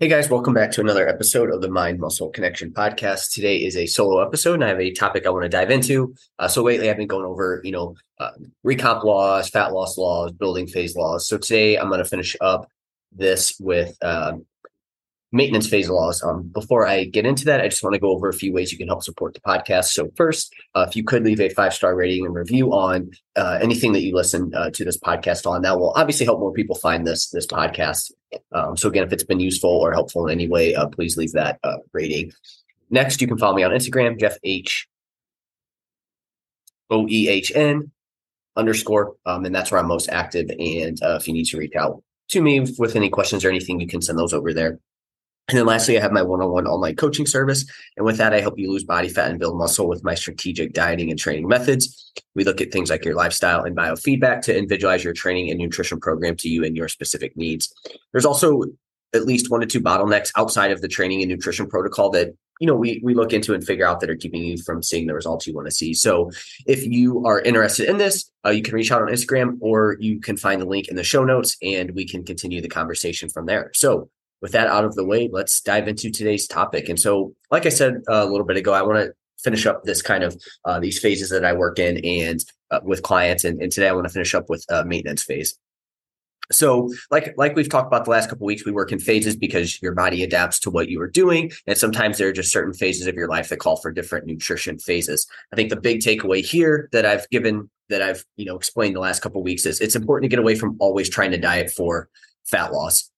Hey guys, welcome back to another episode of the Mind Muscle Connection podcast. Today is a solo episode, and I have a topic I want to dive into. Uh, so lately, I've been going over, you know, uh, recomp laws, fat loss laws, building phase laws. So today, I'm going to finish up this with uh, maintenance phase laws. Um, before I get into that, I just want to go over a few ways you can help support the podcast. So first, uh, if you could leave a five star rating and review on uh, anything that you listen uh, to this podcast on, that will obviously help more people find this this podcast. Um, so again, if it's been useful or helpful in any way, uh, please leave that uh, rating. Next, you can follow me on Instagram, Jeff H O E H N underscore, um, and that's where I'm most active. And uh, if you need to reach out to me with any questions or anything, you can send those over there. And then lastly, I have my one on one online coaching service. And with that, I help you lose body fat and build muscle with my strategic dieting and training methods. We look at things like your lifestyle and biofeedback to individualize your training and nutrition program to you and your specific needs. There's also at least one to two bottlenecks outside of the training and nutrition protocol that you know we we look into and figure out that are keeping you from seeing the results you want to see so if you are interested in this uh, you can reach out on instagram or you can find the link in the show notes and we can continue the conversation from there so with that out of the way, let's dive into today's topic. And so, like I said uh, a little bit ago, I want to finish up this kind of uh, these phases that I work in and uh, with clients. And, and, today I want to finish up with uh, maintenance phase. So, like like we've talked about the last couple weeks, we work in phases because your body adapts to what you are doing, and sometimes there are just certain phases of your life that call for different nutrition phases. I think the big takeaway here that I've given that I've you know explained the last couple weeks is it's important to get away from always trying to diet for fat loss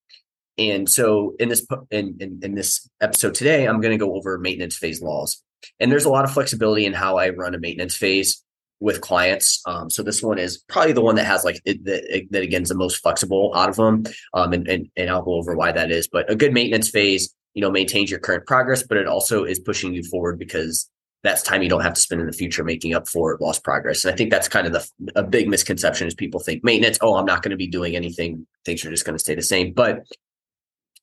and so in this in, in, in this episode today, I'm going to go over maintenance phase laws. And there's a lot of flexibility in how I run a maintenance phase with clients. Um, so this one is probably the one that has like it, that, that again is the most flexible out of them. Um, and, and and I'll go over why that is. But a good maintenance phase, you know, maintains your current progress, but it also is pushing you forward because that's time you don't have to spend in the future making up for lost progress. And I think that's kind of the a big misconception is people think maintenance, oh, I'm not going to be doing anything. Things are just going to stay the same. But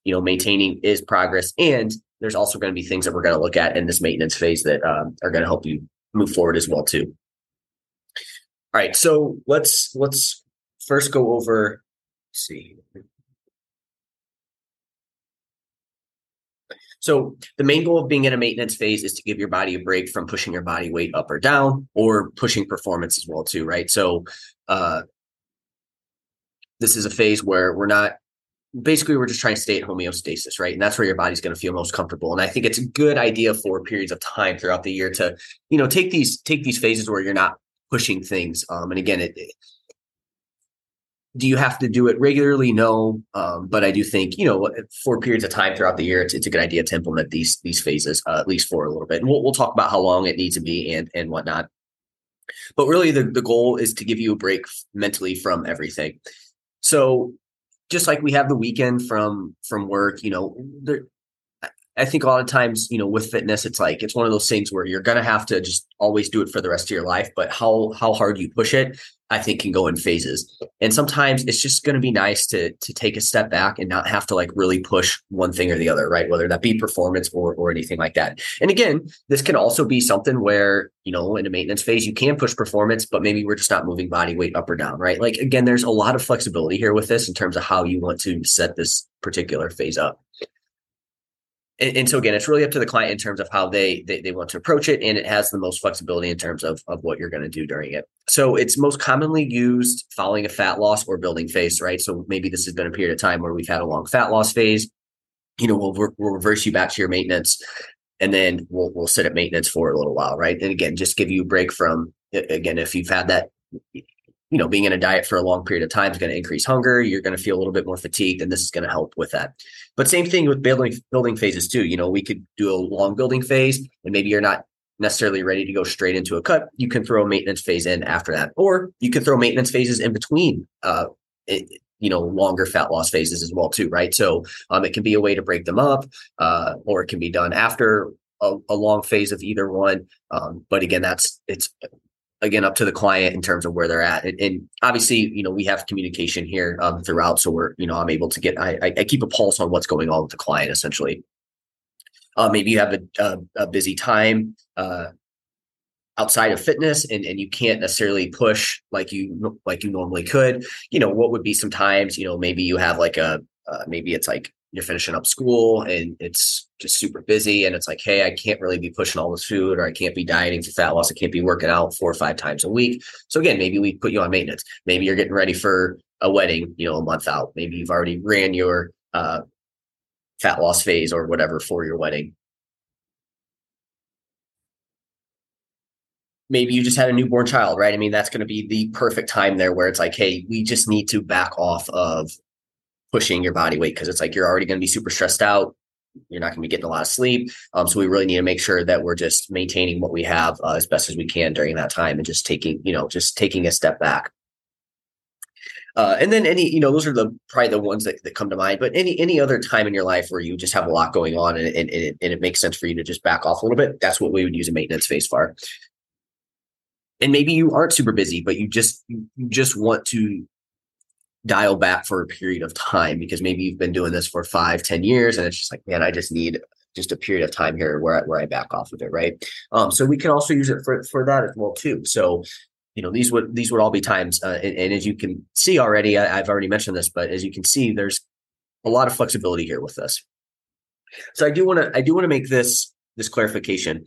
you know, maintaining is progress. And there's also going to be things that we're going to look at in this maintenance phase that um, are going to help you move forward as well too. All right, so let's let's first go over. see. So the main goal of being in a maintenance phase is to give your body a break from pushing your body weight up or down, or pushing performance as well too, right? So uh, this is a phase where we're not basically we're just trying to stay at homeostasis, right? And that's where your body's going to feel most comfortable. And I think it's a good idea for periods of time throughout the year to, you know, take these take these phases where you're not pushing things. Um, and again, it, it do you have to do it regularly? No, um, but I do think you know for periods of time throughout the year, it's, it's a good idea to implement these these phases uh, at least for a little bit. And we'll, we'll talk about how long it needs to be and and whatnot. But really, the the goal is to give you a break mentally from everything. So just like we have the weekend from from work, you know, there, I think a lot of times, you know, with fitness, it's like it's one of those things where you're gonna have to just always do it for the rest of your life. But how how hard you push it, I think can go in phases. And sometimes it's just gonna be nice to to take a step back and not have to like really push one thing or the other, right? Whether that be performance or or anything like that. And again, this can also be something where, you know, in a maintenance phase, you can push performance, but maybe we're just not moving body weight up or down, right? Like again, there's a lot of flexibility here with this in terms of how you want to set this particular phase up and, and, so again, it's really up to the client in terms of how they, they, they want to approach it, and it has the most flexibility in terms of of what you're going to do during it. So it's most commonly used following a fat loss or building phase, right? So maybe this has been a period of time where we've had a long fat loss phase. You know, we'll we'll reverse you back to your maintenance, and then we'll we'll sit at maintenance for a little while, right? And again, just give you a break from again if you've had that you know, being in a diet for a long period of time is going to increase hunger. You're going to feel a little bit more fatigued, and this is going to help with that. But same thing with building building phases too. You know, we could do a long building phase, and maybe you're not necessarily ready to go straight into a cut. You can throw a maintenance phase in after that, or you can throw maintenance phases in between. Uh, it, you know, longer fat loss phases as well too, right? So um, it can be a way to break them up, uh, or it can be done after a, a long phase of either one. Um, but again, that's it's again up to the client in terms of where they're at. And, and obviously you know we have communication here um, throughout so we're you know i'm able to get I, I keep a pulse on what's going on with the client essentially. Uh, maybe you have a, a, a busy time uh, outside of fitness and, and you can't necessarily push like you like you normally could. You know what would be some times you know maybe you have like a uh, maybe it's like you're finishing up school and it's just super busy and it's like hey i can't really be pushing all this food or i can't be dieting for fat loss. I can't be working out four or five times a week. So again maybe we put you on maintenance. Maybe you're getting ready for a wedding you know a month out. Maybe you've already ran your uh, fat loss phase or whatever for your wedding. Maybe you just had a newborn child right? I mean that's going to be the perfect time there where it's like hey we just need to back off of pushing your body weight because it's like you're already going to be super stressed out. You're not going to be getting a lot of sleep. Um, so we really need to make sure that we're just maintaining what we have uh, as best as we can during that time and just taking, you know, just taking a step back. Uh, and then any, you know, those are the probably the ones that, that come to mind. But any any other time in your life where you just have a lot going on and, and, and, it, and it makes sense for you to just back off a little bit, that's what we would use a maintenance phase for. And maybe you aren't super busy, but you just you just want to dial back for a period of time because maybe you've been doing this for five, ten years, and it's just like, man, I just need just a period of time here where I, where I back off of it, right? Um, so we can also use it for for that as well too. So you know these would these would all be times, uh, and, and, as you can see already, I, I've already mentioned this, but as you can see, there's a lot of flexibility here with this. So I do want to I do want to make this this clarification.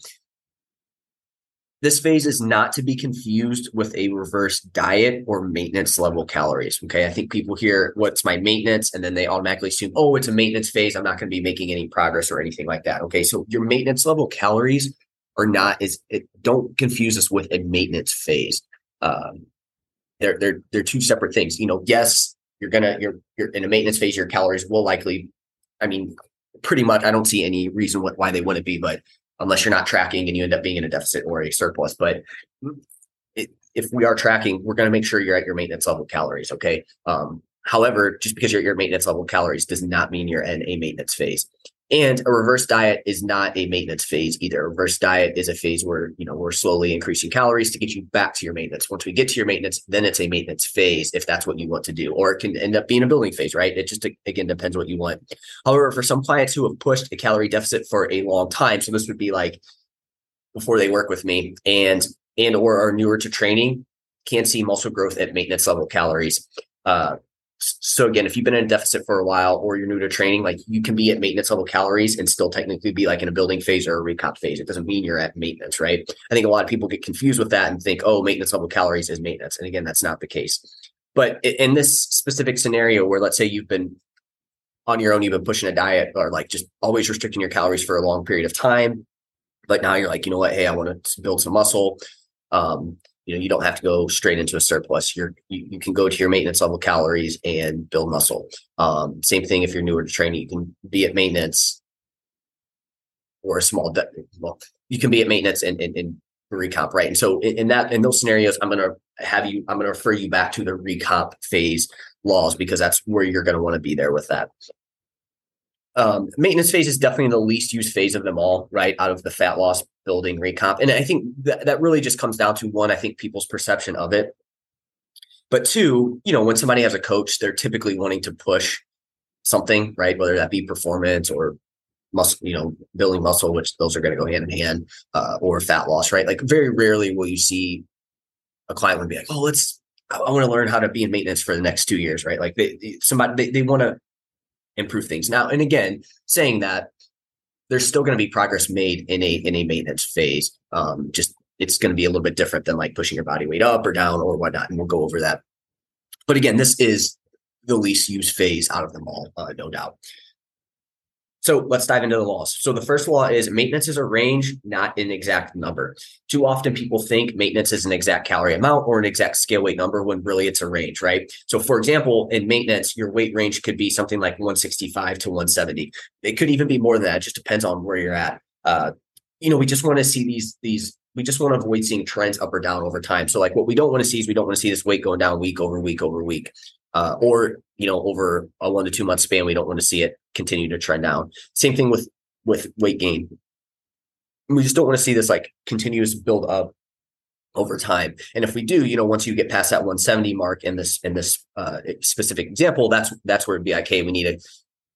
This phase is not to be confused with a reverse diet or maintenance level calories. Okay. I think people hear what's my maintenance and then they automatically assume, oh, it's a maintenance phase. I'm not going to be making any progress or anything like that. Okay. So your maintenance level calories are not is it don't confuse us with a maintenance phase. Um, they're they're they're two separate things. You know, yes, you're gonna you're you're in a maintenance phase, your calories will likely, I mean, pretty much I don't see any reason what, why they wouldn't be, but unless you're not tracking and you end up being in a deficit or a surplus. But if we are tracking, we're going to make sure you're at your maintenance level calories. Okay. Um, however, just because you're at your maintenance level calories does not mean you're in a maintenance phase. And a reverse diet is not a maintenance phase either. A reverse diet is a phase where, you know, we're slowly increasing calories to get you back to your maintenance. Once we get to your maintenance, then it's a maintenance phase if that's what you want to do. Or it can end up being a building phase, right? It just again depends what you want. However, for some clients who have pushed a calorie deficit for a long time, so this would be like before they work with me and and or are newer to training, can see muscle growth at maintenance level calories. Uh, so again, if you've been in a deficit for a while or you're new to training, like you can be at maintenance level calories and still technically be like in a building phase or a recomp phase. It doesn't mean you're at maintenance, right? I think a lot of people get confused with that and think, oh, maintenance level calories is maintenance. And again, that's not the case. But in this specific scenario where let's say you've been on your own, you've been pushing a diet or like just always restricting your calories for a long period of time. But now you're like, you know what? Hey, I want to build some muscle. Um, you know you don't have to go straight into a surplus. You're you, you can go to your maintenance level calories and build muscle. Um, same thing if you're newer to training you can be at maintenance or a small de- well you can be at maintenance and, and, and recomp right? And so in, in that in those scenarios i'm going to have you i'm going to refer you back to the recomp phase laws because that's where you're going to want to be there with that um, maintenance phase is definitely the least used phase of them all, right? Out of the fat loss building recomp. And I think that, that really just comes down to one, I think people's perception of it. But two, you know, when somebody has a coach, they're typically wanting to push something, right? Whether that be performance or muscle, you know, building muscle, which those are going to go hand in hand, uh, or fat loss, right? Like very rarely will you see a client would be like, oh, let's, I, I want to learn how to be in maintenance for the next two years, right? Like they, somebody, they, they want to improve things now. And again, saying that there's still going to be progress made in a in a maintenance phase. Um, just it's going to be a little bit different than like pushing your body weight up or down or whatnot, and we'll go over that. But again, this is the least used phase out of them all, uh, no doubt. So let's dive into the laws. So the first law is maintenance is a range, not an exact number. Too often people think maintenance is an exact calorie amount or an exact scale weight number when really it's a range, right? So for example, in maintenance, your weight range could be something like 165 to 170. It could even be more than that. It just depends on where you're at. Uh, you know, we just want to see these these we just want to avoid seeing trends up or down over time. So like what we don't want to see is we don't want to see this weight going down week over week over week uh, or you know over a one to two month span we don't want to see it continue to trend down same thing with with weight gain we just don't want to see this like continuous build up over time. And if we do, you know, once you get past that 170 mark in this in this uh, specific example, that's that's where it'd be like, hey, we need to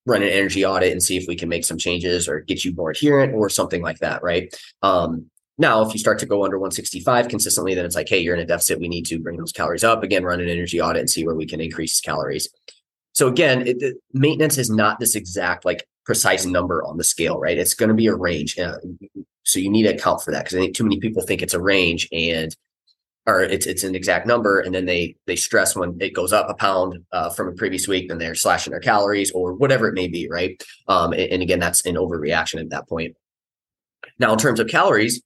run an energy audit and see if we can make some changes or get you more adherent or something like that, right? Um, now, if you start to go under 165 consistently, then it's like, hey, you're in a deficit. We need to bring those calories up. Again, run an energy audit and see where we can increase calories. So again, it, maintenance is not this exact like precise number on the scale, right? It's going to be a range. Uh, so you need to account for that because I think too many people think it's a range and or it's it's an exact number, and then they they stress when it goes up a pound uh, from a previous week, then they're slashing their calories or whatever it may be, right? Um, and, and again, that's an overreaction at that point. Now, in terms of calories,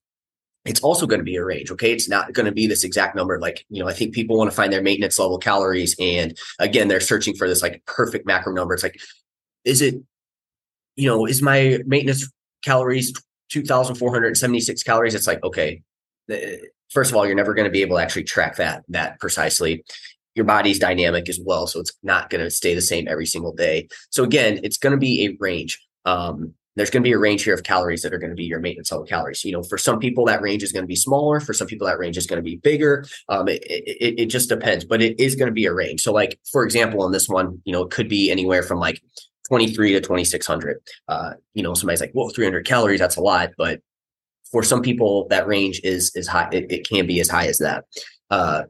it's also going to be a range. Okay. It's not going to be this exact number. Like, you know, I think people want to find their maintenance level calories. And again, they're searching for this like perfect macro number. It's like, is it, you know, is my maintenance calories 2,476 calories? It's like, okay, first of all, you're never going to be able to actually track that, that precisely. Your body's dynamic as well. So it's not going to stay the same every single day. So again, it's going to be a range. Um, there's going to be a range here of calories that are going to be your maintenance level calories. You know, for some people that range is going to be smaller. For some people that range is going to be bigger. Um, it, it, it just depends, but it is going to be a range. So, like for example, on this one, you know, it could be anywhere from like 23 to 2600. Uh, you know, somebody's like, "Well, 300 calories, that's a lot," but for some people, that range is is high. It, it can be as high as that. Uh,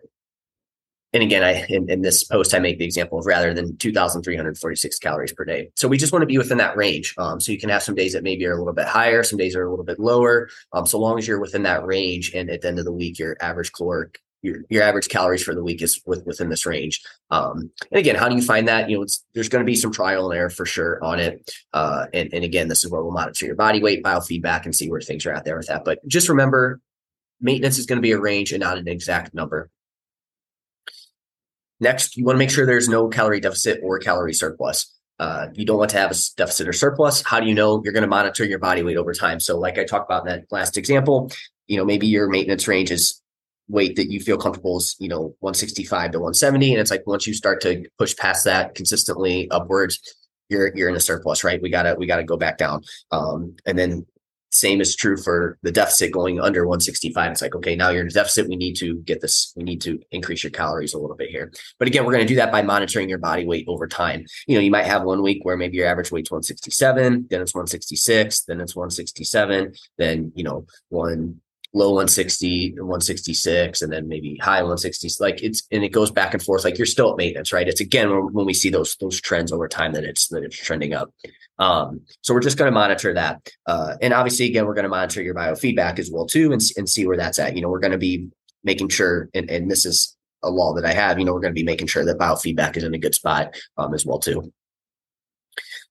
and again, I in, in, this post I make the example of rather than 2,346 calories per day. So we just want to be within that range. Um, so you can have some days that maybe are a little bit higher, some days are a little bit lower. Um, so long as you're within that range, and at the end of the week, your average caloric your, your average calories for the week is with, within this range. Um, and again, how do you find that? You know, there's going to be some trial and error for sure on it. Uh, and, and again, this is where we'll monitor your body weight, biofeedback, and see where things are at there with that. But just remember, maintenance is going to be a range and not an exact number. Next, you want to make sure there's no calorie deficit or calorie surplus. Uh, you don't want to have a deficit or surplus. How do you know you're going to monitor your body weight over time? So, like I talked about in that last example, you know, maybe your maintenance range is weight that you feel comfortable is, you know, 165 to 170. And it's like once you start to push past that consistently upwards, you're you're in a surplus, right? We gotta we gotta go back down. Um, and then same is true for the deficit going under 165. It's like, okay, now you're in a deficit. We need to get this, we need to increase your calories a little bit here. But again, we're going to do that by monitoring your body weight over time. You know, you might have one week where maybe your average weight's 167, then it's 166, then it's 167, then, you know, one low 160 166 and then maybe high 160s like it's and it goes back and forth. Like you're still at maintenance right? It's again when, when we see those those trends over time that it's that it's trending up. Um, so we're just going to monitor that. Uh, and obviously again we're going to monitor your biofeedback as well too and, and see where that's at. You know we're going to be making sure and, and this is a law that i have you know we're going to be making sure that biofeedback is in a good spot um, as well too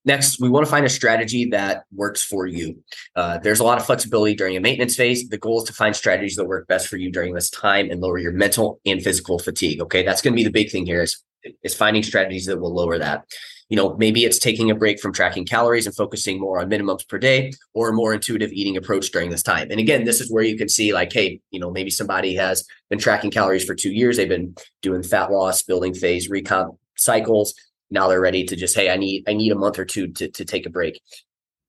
Next, we want to find a strategy that works for you. Uh, there's a lot of flexibility during a maintenance phase. The goal is to find strategies that work best for you during this time and lower your mental and physical fatigue. Okay, that's going to be the big thing here is, is finding strategies that will lower that. You know, maybe it's taking a break from tracking calories and focusing more on minimums per day or a more intuitive eating approach during this time. And again, this is where you can see like, hey, you know, maybe somebody has been tracking calories for two years. They've been doing fat loss, building phase, recomp cycles now they're ready to just hey i need i need a month or two to, to take a break.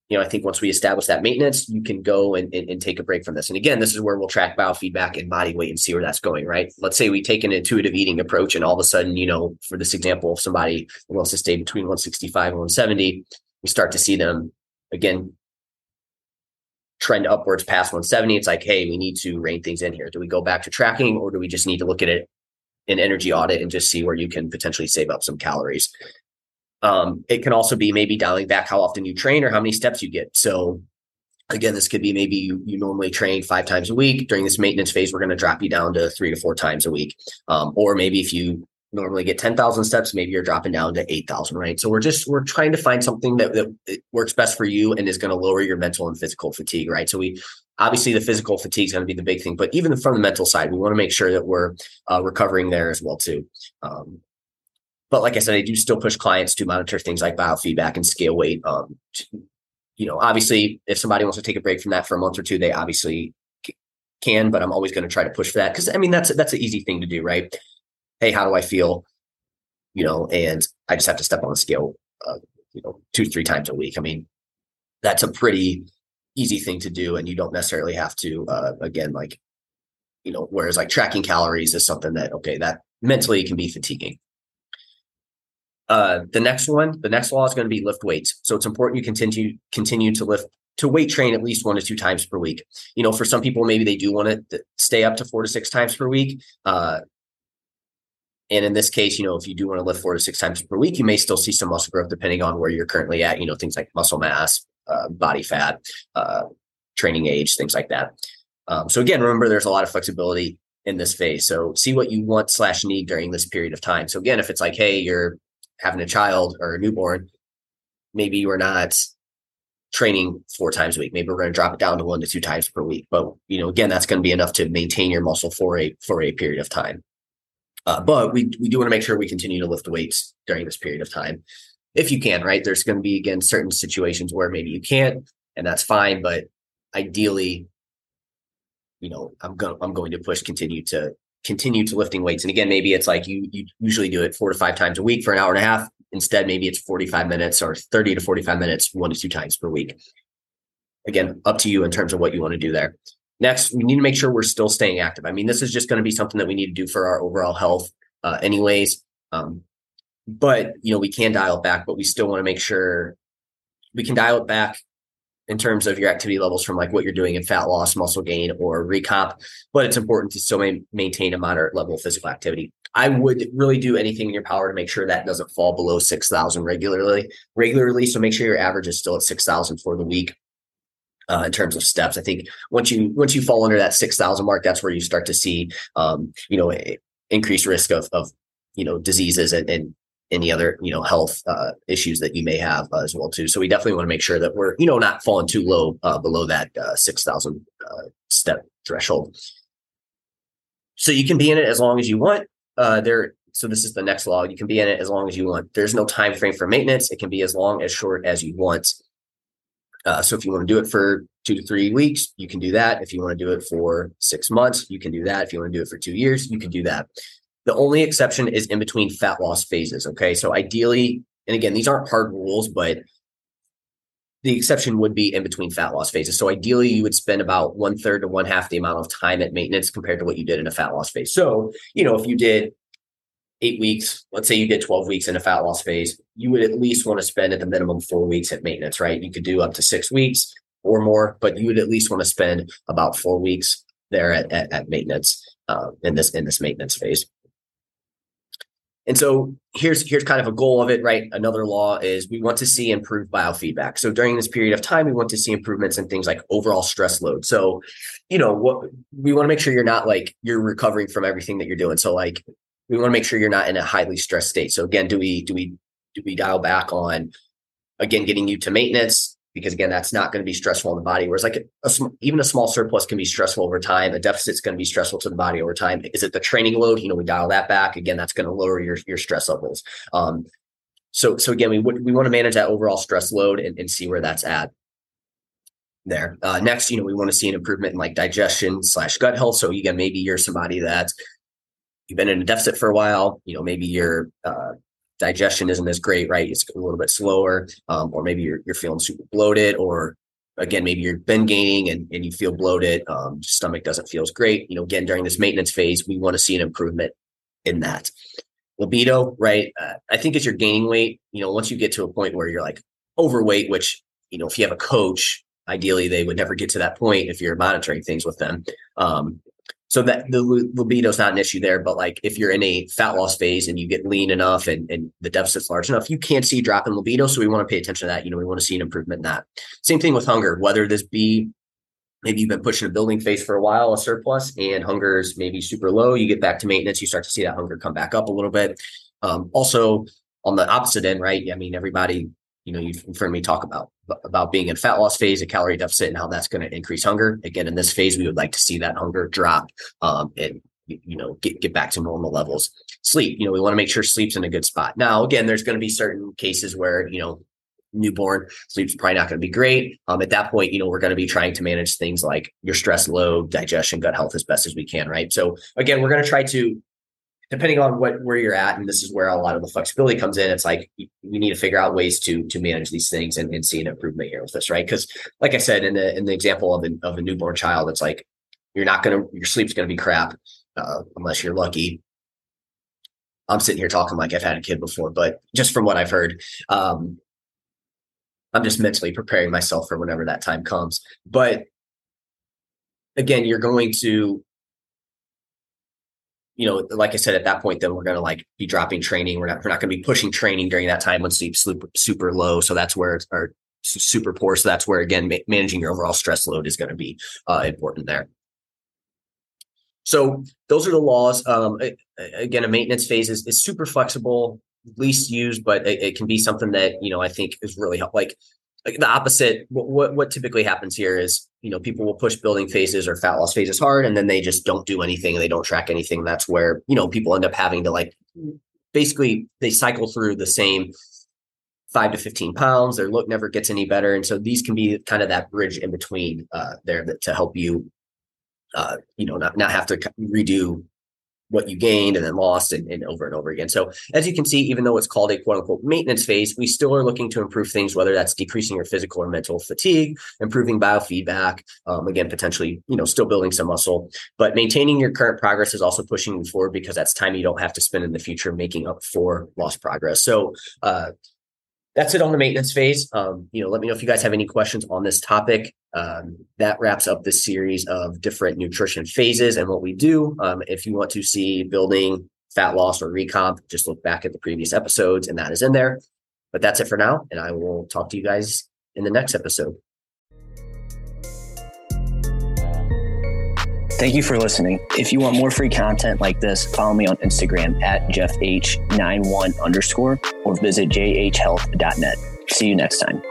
You know i think once we establish that maintenance you can go and, and, and, take a break from this. And again this is where we'll track biofeedback and body weight and see where that's going right? Let's say we take an intuitive eating approach and all of a sudden you know for this example if somebody wants to stay between 165 and 170 we start to see them again trend upwards past 170 it's like hey we need to rein things in here. Do we go back to tracking or do we just need to look at it an energy audit and just see where you can potentially save up some calories. Um, it can also be maybe dialing back how often you train or how many steps you get. So again, this could be maybe you, you normally train five times a week. During this maintenance phase, we're going to drop you down to three to four times a week. Um, or maybe if you normally get 10,000 steps, maybe you're dropping down to 8,000, right? So we're just, we're trying to find something that, that works best for you and is going to lower your mental and physical fatigue, right? So we, obviously the physical fatigue is going to be the big thing, but even from the mental side, we want to make sure that we're uh, recovering there as well too. Um, but like I said, I do still push clients to monitor things like biofeedback and scale weight. Um, to, you know, obviously, if somebody wants to take a break from that for a month or two, they obviously can. But I'm always going to try to push for that because I mean that's that's an easy thing to do, right? Hey, how do I feel? You know, and I just have to step on the scale, uh, you know, two, three times a week. I mean, that's a pretty easy thing to do, and you don't necessarily have to uh, again like you know. Whereas like tracking calories is something that okay that mentally can be fatiguing. Uh, the next one, the next law is going to be lift weights. So it's important you continue continue to lift to weight train at least one to two times per week. You know, for some people, maybe they do want to stay up to four to six times per week. Uh, and in this case, you know, if you do want to lift four to six times per week, you may still see some muscle growth depending on where you're currently at. You know, things like muscle mass, uh, body fat, uh, training age, things like that. Um, so again, remember there's a lot of flexibility in this phase. So see what you want slash need during this period of time. So again, if it's like, hey, you're having a child or a newborn, maybe you are not training four times a week. Maybe we're going to drop it down to one to two times per week. But you know, again, that's going to be enough to maintain your muscle for a for a period of time. Uh, but we we do want to make sure we continue to lift weights during this period of time, if you can. Right? There's going to be again certain situations where maybe you can't, and that's fine. But ideally, you know, I'm going I'm going to push continue to continue to lifting weights. And again, maybe it's like you you usually do it four to five times a week for an hour and a half. Instead, maybe it's 45 minutes or 30 to 45 minutes, one to two times per week. Again, up to you in terms of what you want to do there. Next, we need to make sure we're still staying active. I mean, this is just going to be something that we need to do for our overall health, uh, anyways. Um, but you know, we can dial it back, but we still want to make sure we can dial it back in terms of your activity levels from like what you're doing in fat loss, muscle gain, or recomp. But it's important to still maintain a moderate level of physical activity. I would really do anything in your power to make sure that doesn't fall below 6,000 regularly. Regularly, so make sure your average is still at 6,000 for the week uh, in terms of steps. I think once you once you fall under that six thousand mark, that's where you start to see um, you know increased risk of of you know diseases and, and any other you know health uh, issues that you may have uh, as well too. So we definitely want to make sure that we're you know not falling too low uh, below that uh, six thousand uh, step threshold. So you can be in it as long as you want. Uh, there. So this is the next law. You can be in it as long as you want. There's no time frame for maintenance. It can be as long as short as you want. Uh, so if you want to do it for two to three weeks, you can do that. If you want to do it for six months, you can do that. If you want to do it for two years, you can do that. The only exception is in between fat loss phases. Okay. So ideally, and again, these aren't hard rules, but the exception would be in between fat loss phases. So ideally, you would spend about one third to one half the amount of time at maintenance compared to what you did in a fat loss phase. So, you know, if you did eight weeks, let's say you get 12 weeks in a fat loss phase, you would at least want to spend at the minimum four weeks at maintenance, right? You could do up to six weeks or more, but you would at least want to spend about four weeks there at, at, at maintenance uh, in this in this maintenance phase. And so here's here's kind of a goal of it, right? Another law is we want to see improved biofeedback. So during this period of time, we want to see improvements in things like overall stress load. So, you know, what we want to make sure you're not like you're recovering from everything that you're doing. So like we want to make sure you're not in a highly stressed state. So again, do we do we do we dial back on again getting you to maintenance? Because again that's not going to be stressful on the body whereas like a, a, even a small surplus can be stressful over time. A deficit's going to be stressful to the body over time. Is it the training load? You know we dial that back. Again that's going to lower your your stress levels. Um so so again we we want to manage that overall stress load and, and see where that's at. There. Uh, next you know we want to see an improvement in like digestion slash gut health. So again maybe you're somebody that you've been in a deficit for a while, you know, maybe your uh, digestion isn't as great, right? It's a little bit slower, um, or maybe you're, you're feeling super bloated, or again, maybe you've been gaining and, and you feel bloated, um, stomach doesn't feel as great. You know, again, during this maintenance phase, we want to see an improvement in that. Libido, right? Uh, I think as you're gaining weight, you know, once you get to a point where you're like overweight, which, you know, if you have a coach, ideally they would never get to that point if you're monitoring things with them. Um, so that the libido is not an issue there but like if you're in a fat loss phase and you get lean enough and, and the deficit's large enough you can't see drop in libido so we want to pay attention to that you know we want to see an improvement in that. Same thing with hunger whether this be maybe you've been pushing a building phase for a while a surplus and hunger is maybe super low you get back to maintenance you start to see that hunger come back up a little bit. Um, also on the opposite end right i mean everybody you know you've heard me talk about about being in fat loss phase, a calorie deficit, and how that's going to increase hunger. Again, in this phase, we would like to see that hunger drop um, and you know get get back to normal levels. Sleep, you know, we want to make sure sleep's in a good spot. Now, again, there's going to be certain cases where you know newborn sleep's probably not going to be great. Um, at that point, you know, we're going to be trying to manage things like your stress load, digestion, gut health as best as we can, right? So again, we're going to try to depending on what where you're at, and this is where a lot of the flexibility comes in. It's like we need to figure out ways to to manage these things and, and see an improvement here with this, right? Because, like I said, in the in the example of a, of a newborn child, it's like you're not gonna your sleep's gonna be crap uh, unless you're lucky. I'm sitting here talking like I've had a kid before, but just from what I've heard, um, I'm just mentally preparing myself for whenever that time comes. But again, you're going to you know, like I said, at that point, then we're going to like be dropping training. We're not, we're not going to be pushing training during that time when sleep super, super low. So that's where it's super poor. So that's where, again, ma- managing your overall stress load is going to be uh, important there. So those are the laws. Um, again, a maintenance phase is, is super flexible, least used, but it, it, can be something that, you know, I think is really help. Like like the opposite what, what typically happens here is you know people will push building phases or fat loss phases hard and then they just don't do anything they don't track anything. That's where you know people end up having to like basically they cycle through the same five to 15 pounds their look never gets any better and so these can be kind of that bridge in between uh, there that, to help you uh, you know not, not have to redo what you gained and then lost and, and, over and over again. So as you can see, even though it's called a quote unquote maintenance phase, we still are looking to improve things, whether that's decreasing your physical or mental fatigue, improving biofeedback, um, again, potentially, you know, still building some muscle, but maintaining your current progress is also pushing you forward because that's time you don't have to spend in the future making up for lost progress. So, uh, that's it on the maintenance phase. Um, you know, let me know if you guys have any questions on this topic. Um, that wraps up this series of different nutrition phases and what we do. Um, if you want to see building fat loss or recomp, just look back at the previous episodes and that is in there. But that's it for now. And I will talk to you guys in the next episode. Thank you for listening. If you want more free content like this, follow me on Instagram at jeffh91 underscore or visit jhhealth.net. See you next time.